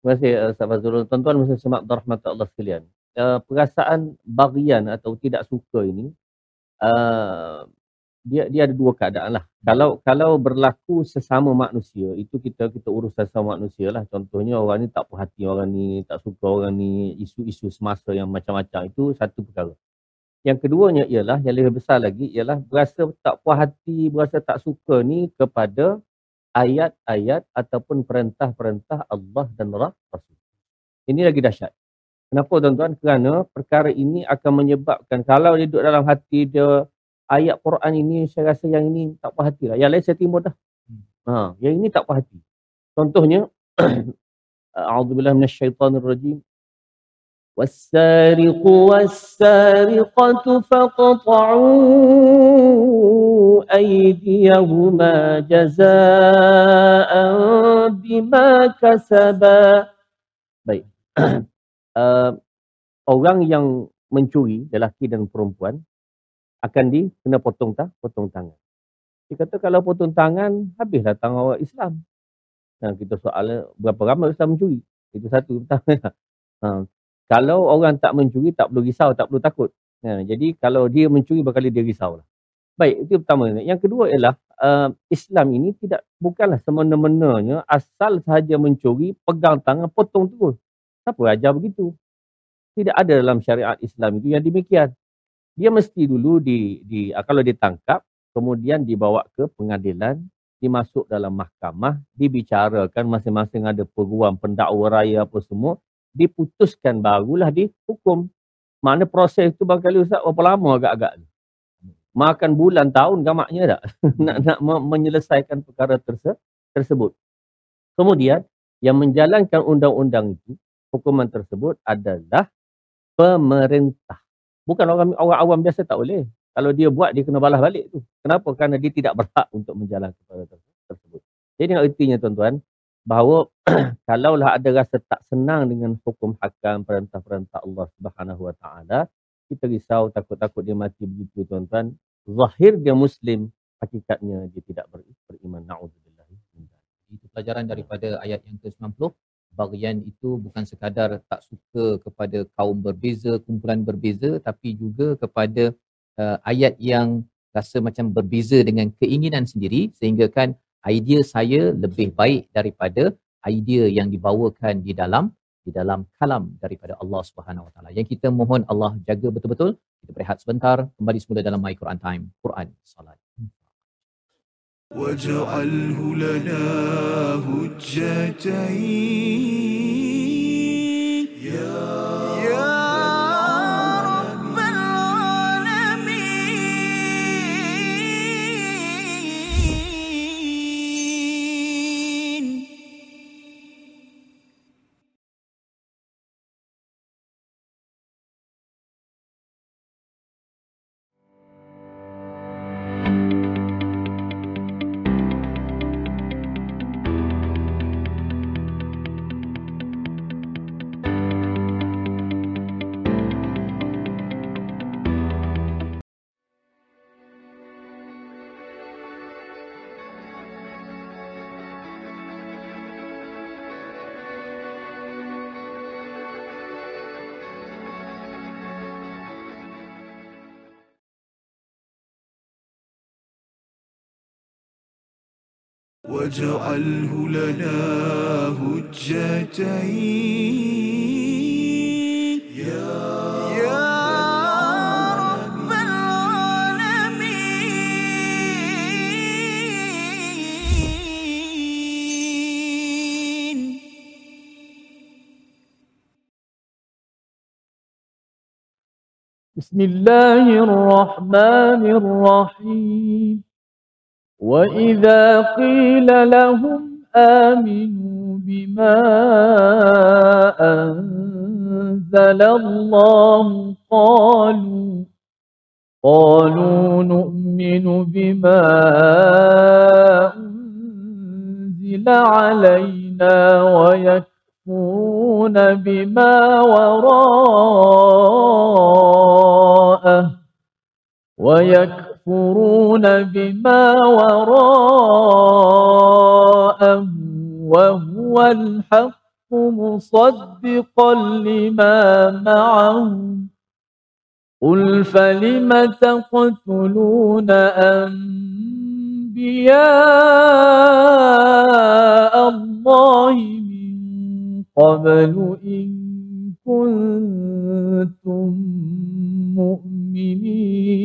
[SPEAKER 4] Terima kasih uh, Ustaz Fazrul. Tuan-tuan mesti semak rahmat Allah sekalian. Uh, perasaan bagian atau tidak suka ini uh, dia dia ada dua keadaan lah. Kalau kalau berlaku sesama manusia, itu kita kita urus sesama manusia lah. Contohnya orang ni tak puas hati orang ni, tak suka orang ni, isu-isu semasa yang macam-macam itu satu perkara. Yang keduanya ialah, yang lebih besar lagi ialah berasa tak puas hati, berasa tak suka ni kepada ayat-ayat ataupun perintah-perintah Allah dan Rasul. Ini lagi dahsyat. Kenapa tuan-tuan? Kerana perkara ini akan menyebabkan kalau dia duduk dalam hati dia ayat Quran ini saya rasa yang ini tak puas hati lah. Yang lain saya timur dah. Hmm. Ha, yang ini tak puas hati. Contohnya <clears throat> A'udzubillah minasyaitonirrajim. والسارق والسارقة فاقطعوا أيديهما جزاء بما كسبا Baik. <clears throat> uh, orang yang mencuri, lelaki dan perempuan, akan di kena potong tak potong tangan. Dia kata kalau potong tangan habislah tangan orang Islam. Nah, kita soal berapa ramai Islam mencuri. Itu satu <laughs> pertama. ha. kalau orang tak mencuri tak perlu risau, tak perlu takut. Ha. jadi kalau dia mencuri berkali dia risau lah. Baik, itu pertama. Yang kedua ialah uh, Islam ini tidak bukanlah semena-menanya asal sahaja mencuri, pegang tangan, potong terus. Siapa ajar begitu? Tidak ada dalam syariat Islam itu yang demikian dia mesti dulu di, di ah, kalau ditangkap kemudian dibawa ke pengadilan dimasuk dalam mahkamah dibicarakan masing-masing ada peguam pendakwa raya apa semua diputuskan barulah dihukum mana proses itu barangkali ustaz berapa lama agak-agak makan bulan tahun gamaknya tak <laughs> nak nak menyelesaikan perkara terse, tersebut kemudian yang menjalankan undang-undang itu hukuman tersebut adalah pemerintah Bukan orang orang awam biasa tak boleh. Kalau dia buat dia kena balas balik tu. Kenapa? Kerana dia tidak berhak untuk menjalankan perkara tersebut. Jadi dengan ertinya tuan-tuan, bahawa <clears throat> kalaulah ada rasa tak senang dengan hukum hakam perintah-perintah Allah Subhanahu Wa Taala, kita risau takut-takut dia mati begitu tuan-tuan. Zahir dia Muslim, hakikatnya dia tidak ber- beriman. Nauzubillah.
[SPEAKER 2] Itu pelajaran daripada ayat yang ke-90. Bagian itu bukan sekadar tak suka kepada kaum berbeza, kumpulan berbeza, tapi juga kepada uh, ayat yang rasa macam berbeza dengan keinginan sendiri sehingga kan idea saya lebih baik daripada idea yang dibawakan di dalam di dalam kalam daripada Allah Subhanahu Wa Taala. Yang kita mohon Allah jaga betul-betul. Kita berehat sebentar, kembali semula dalam My Quran Time. Quran Salat.
[SPEAKER 1] واجعله لنا هجتين يا يا واجعله لنا هجتين. يا يا رب العالمين.
[SPEAKER 3] بسم الله الرحمن الرحيم. وإذا قيل لهم آمنوا بما أنزل الله قالوا قالوا نؤمن بما أنزل علينا ويكفرون بما وراءه ويكفرون بما وراءه وهو الحق مصدقا لما معهم قل فلم تقتلون أنبياء الله من قبل إن كنتم مؤمنين؟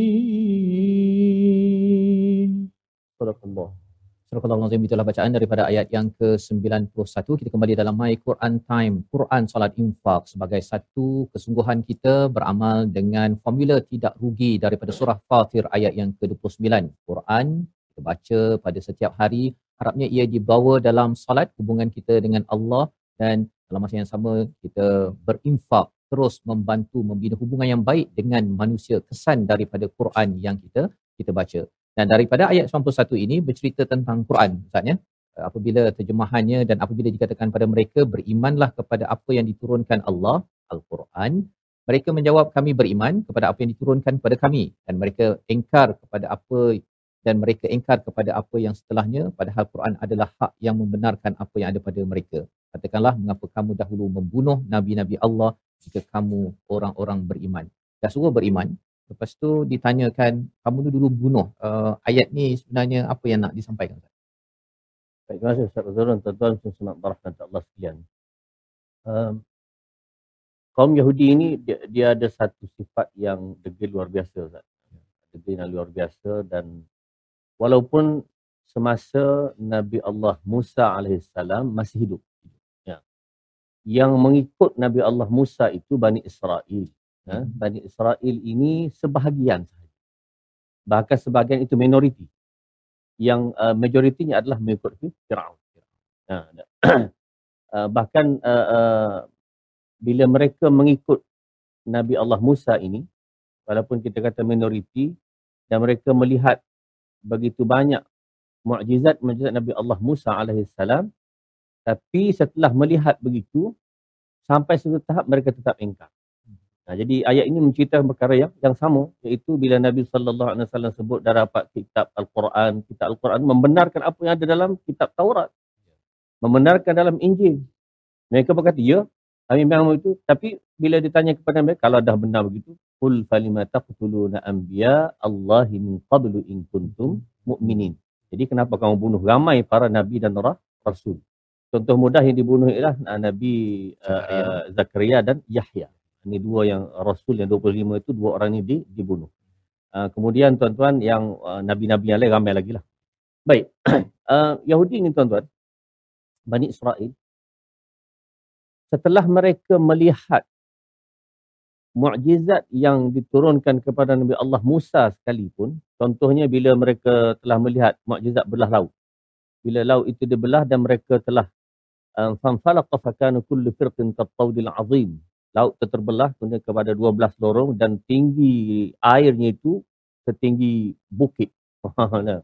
[SPEAKER 2] Al-Azim itulah bacaan daripada ayat yang ke-91. Kita kembali dalam My Quran Time. Quran Salat Infak sebagai satu kesungguhan kita beramal dengan formula tidak rugi daripada surah Fatir ayat yang ke-29. Quran kita baca pada setiap hari. Harapnya ia dibawa dalam salat hubungan kita dengan Allah dan dalam masa yang sama kita berinfak terus membantu membina hubungan yang baik dengan manusia kesan daripada Quran yang kita kita baca. Dan daripada ayat 91 ini bercerita tentang Quran Ustaz ya. Apabila terjemahannya dan apabila dikatakan pada mereka berimanlah kepada apa yang diturunkan Allah Al-Quran. Mereka menjawab kami beriman kepada apa yang diturunkan kepada kami dan mereka engkar kepada apa dan mereka engkar kepada apa yang setelahnya padahal Quran adalah hak yang membenarkan apa yang ada pada mereka. Katakanlah mengapa kamu dahulu membunuh nabi-nabi Allah jika kamu orang-orang beriman. Dah suruh beriman, lepas tu ditanyakan kamu tu dulu bunuh. Uh, ayat ni sebenarnya apa yang nak disampaikan?
[SPEAKER 4] Baik, terima kasih Ustaz Fazrul. Tuan-tuan semua berahmat Allah sekalian. Um, kaum Yahudi ini dia, dia ada satu sifat yang degil luar biasa Ustaz. Degil yang luar biasa dan walaupun semasa Nabi Allah Musa alaihissalam masih hidup. Ya. Yang mengikut Nabi Allah Musa itu Bani Israel. Ya. Bani Israel ini sebahagian sahaja. Bahkan sebahagian itu minoriti. Yang uh, majoritinya adalah mengikut Fir'aun. Ya. <clears throat> uh, bahkan uh, uh, bila mereka mengikut Nabi Allah Musa ini, walaupun kita kata minoriti, dan mereka melihat begitu banyak mukjizat mukjizat Nabi Allah Musa alaihissalam Tapi setelah melihat begitu, sampai satu tahap mereka tetap engkar. Nah, jadi ayat ini menceritakan perkara yang yang sama iaitu bila Nabi sallallahu alaihi wasallam sebut dah dapat kitab Al-Quran, kitab Al-Quran membenarkan apa yang ada dalam kitab Taurat. Membenarkan dalam Injil. Mereka berkata, ya, kami memang itu. Tapi bila ditanya kepada mereka, kalau dah benar begitu, Qul falima taqtuluna anbiya Allahi min qablu in kuntum mu'minin. Jadi kenapa kamu bunuh ramai para nabi dan rasul? Contoh mudah yang dibunuh ialah Nabi uh, Zakaria dan Yahya. Ini dua yang rasul yang 25 itu dua orang ini di, dibunuh. Uh, kemudian tuan-tuan yang uh, nabi-nabi yang lain ramai lagi lah. Baik. uh, <clears throat> Yahudi ini tuan-tuan, Bani Israel, setelah mereka melihat mukjizat yang diturunkan kepada Nabi Allah Musa sekalipun, contohnya bila mereka telah melihat mukjizat belah laut. Bila laut itu dibelah dan mereka telah fanfalaqa fakana kullu firqin kattawdil azim. Laut terbelah kemudian kepada 12 lorong dan tinggi airnya itu setinggi bukit. <laughs>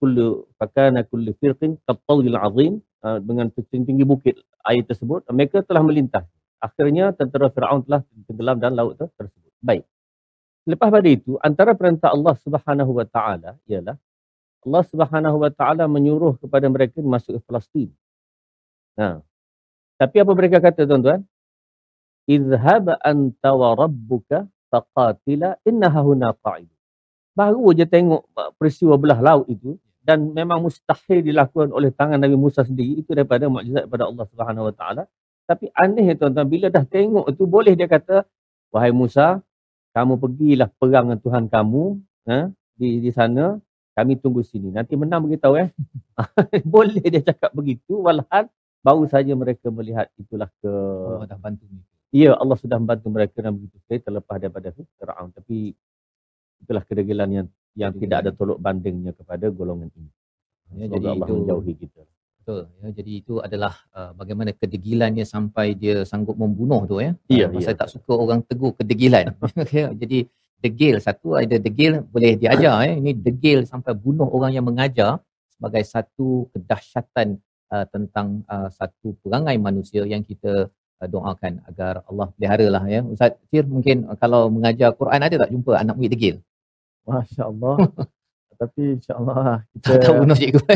[SPEAKER 4] kullu fakana kullu firqin kattawdil azim dengan setinggi bukit air tersebut mereka telah melintas. Akhirnya tentera Firaun telah tenggelam dalam laut tersebut. Baik. Lepas pada itu antara perintah Allah Subhanahu wa taala ialah Allah Subhanahu wa taala menyuruh kepada mereka masuk ke Palestin. Ha. Tapi apa mereka kata tuan-tuan? Izhab anta wa rabbuka faqatila innaha huna qa'id. Baru je tengok peristiwa belah laut itu dan memang mustahil dilakukan oleh tangan Nabi Musa sendiri itu daripada mukjizat daripada Allah Subhanahu wa taala. Tapi aneh tuan-tuan bila dah tengok itu boleh dia kata wahai Musa kamu pergilah perang dengan Tuhan kamu ha, di di sana kami tunggu sini nanti menang beritahu eh <laughs> boleh dia cakap begitu walahan baru saja mereka melihat itulah ke
[SPEAKER 2] Allah dah bantu ni.
[SPEAKER 4] Ya Allah sudah membantu mereka dan begitu saya terlepas daripada Firaun tapi itulah kedegilan yang yang tidak ada tolok bandingnya kepada golongan ini.
[SPEAKER 2] Ya,
[SPEAKER 4] Semoga
[SPEAKER 2] jadi
[SPEAKER 4] Allah
[SPEAKER 2] itu
[SPEAKER 4] menjauhi kita.
[SPEAKER 2] betul ya. Jadi itu adalah uh, bagaimana kedegilannya sampai dia sanggup membunuh tu ya.
[SPEAKER 4] Ya,
[SPEAKER 2] Uh,
[SPEAKER 4] ya.
[SPEAKER 2] Saya tak suka orang tegur kedegilan. <laughs> <laughs> Ya, jadi degil satu ada degil boleh diajar ya. Ini degil sampai bunuh orang yang mengajar sebagai satu kedahsyatan uh, tentang uh, satu perangai manusia yang kita uh, doakan agar Allah peliharalah ya. Ustaz Fir mungkin kalau mengajar Quran ada tak jumpa anak murid degil?
[SPEAKER 3] Masya Allah. <laughs> Tapi insyaAllah kita...
[SPEAKER 2] Tak tahu bunuh cikgu. <laughs>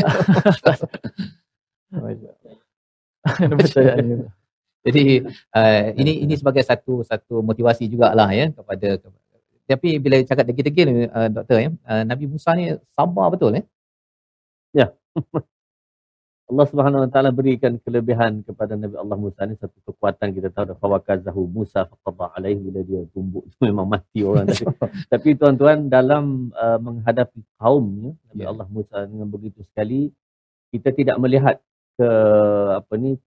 [SPEAKER 3] Allah. <laughs>
[SPEAKER 2] Jadi uh, ini ini sebagai satu satu motivasi jugalah ya kepada, kepada tapi bila cakap degil-degil uh, doktor ya uh, Nabi Musa ni sabar betul ya.
[SPEAKER 4] Allah Subhanahu Wa Taala berikan kelebihan kepada Nabi Allah Musa ni satu kekuatan kita tahu dah fawakazahu Musa faqada alaihi bila dia tumbuk <laughs> tu memang mati orang tadi. <laughs> Tapi tuan-tuan dalam uh, menghadapi kaumnya Nabi
[SPEAKER 2] Ya.
[SPEAKER 4] Allah Musa dengan begitu sekali kita tidak melihat ke apa ni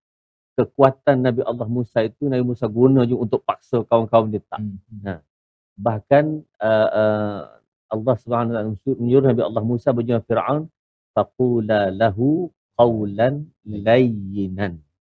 [SPEAKER 4] kekuatan Nabi Allah Musa itu Nabi Musa guna je untuk paksa kaum-kaum dia tak.
[SPEAKER 2] Hmm.
[SPEAKER 4] Bahkan uh, uh, Allah Subhanahu Wa Taala menyuruh Nabi Allah Musa berjumpa Firaun faqula lahu qawlan layyinan.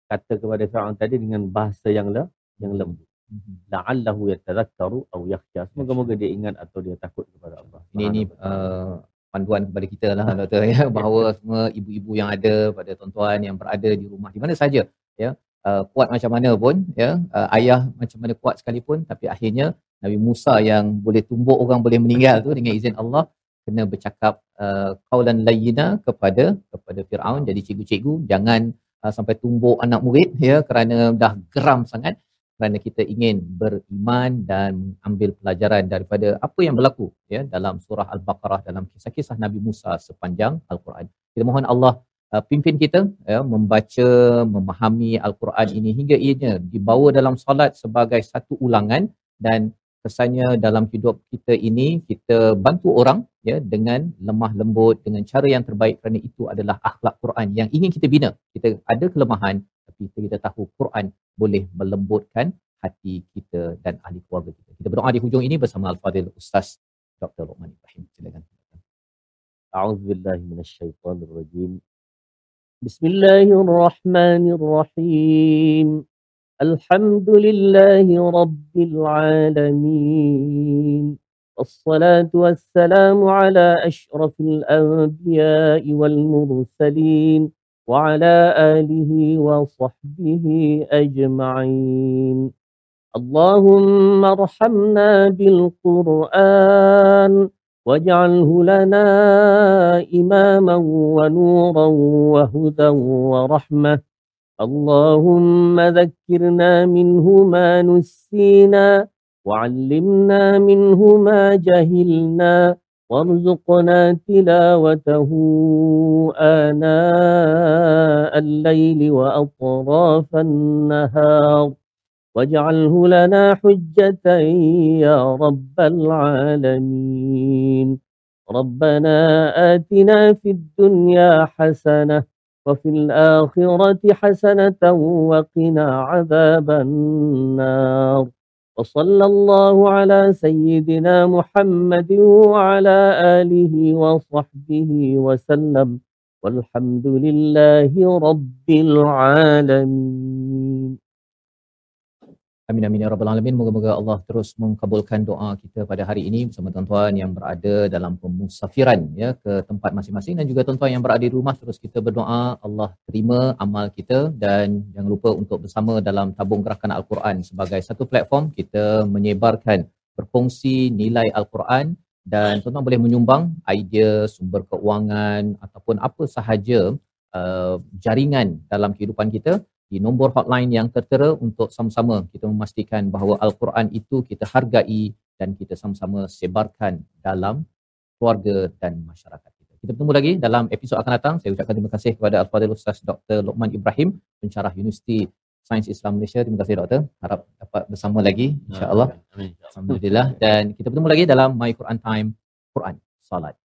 [SPEAKER 4] Kata kepada Firaun tadi dengan bahasa yang le, yang lembut.
[SPEAKER 2] Hmm.
[SPEAKER 4] La'allahu yatadhakkaru aw yakhsha. Semoga-moga dia ingat atau dia takut kepada Allah.
[SPEAKER 2] Ini
[SPEAKER 4] ta'ala.
[SPEAKER 2] uh, panduan kepada kita lah doktor <laughs> ya bahawa semua ibu-ibu yang ada pada tuan-tuan yang berada di rumah di mana saja ya uh, kuat macam mana pun ya uh, ayah macam mana kuat sekalipun tapi akhirnya Nabi Musa yang boleh tumbuk orang boleh meninggal tu dengan izin Allah kena bercakap uh, qaulan layyina kepada kepada Firaun jadi cikgu-cikgu jangan uh, sampai tumbuk anak murid ya kerana dah geram sangat kerana kita ingin beriman dan ambil pelajaran daripada apa yang berlaku ya dalam surah al-Baqarah dalam kisah-kisah Nabi Musa sepanjang al-Quran. Kita mohon Allah uh, pimpin kita ya membaca memahami al-Quran ini hingga ianya dibawa dalam solat sebagai satu ulangan dan kesannya dalam hidup kita ini kita bantu orang ya dengan lemah lembut dengan cara yang terbaik kerana itu adalah akhlak Quran yang ingin kita bina. Kita ada kelemahan tapi kita tahu Quran boleh melembutkan hati kita dan ahli keluarga kita. Kita berdoa di hujung ini bersama al-fadil ustaz Dr. Rahman Ibrahim. Silakan.
[SPEAKER 4] أعوذ بالله من الحمد لله رب العالمين والصلاة والسلام على أشرف الأنبياء والمرسلين وعلى آله وصحبه أجمعين. اللهم ارحمنا بالقرآن واجعله لنا إماما ونورا وهدى ورحمة. اللهم ذكرنا منه ما نسينا وعلمنا منه ما جهلنا وارزقنا تلاوته آناء الليل وأطراف النهار. واجعله لنا حجة يا رب العالمين. ربنا آتنا في الدنيا حسنة وفي الآخرة حسنة وقنا عذاب النار. وصلى الله على سيدنا محمد وعلى آله وصحبه وسلم. والحمد لله رب العالمين.
[SPEAKER 2] Amin amin ya rabbal alamin. Moga-moga Allah terus mengkabulkan doa kita pada hari ini bersama tuan-tuan yang berada dalam pemusafiran ya ke tempat masing-masing. Dan juga tuan-tuan yang berada di rumah terus kita berdoa Allah terima amal kita. Dan jangan lupa untuk bersama dalam tabung gerakan al-Quran sebagai satu platform kita menyebarkan berkongsi nilai al-Quran. Dan tuan-tuan boleh menyumbang idea sumber keuangan ataupun apa sahaja uh, jaringan dalam kehidupan kita di nombor hotline yang tertera untuk sama-sama kita memastikan bahawa Al-Quran itu kita hargai dan kita sama-sama sebarkan dalam keluarga dan masyarakat kita. Kita bertemu lagi dalam episod akan datang. Saya ucapkan terima kasih kepada Al-Fadhil Ustaz Dr. Lokman Ibrahim, pencarah Universiti Sains Islam Malaysia. Terima kasih Doktor. Harap dapat bersama lagi insya-Allah. Alhamdulillah dan kita bertemu lagi dalam My Quran Time Quran Salat.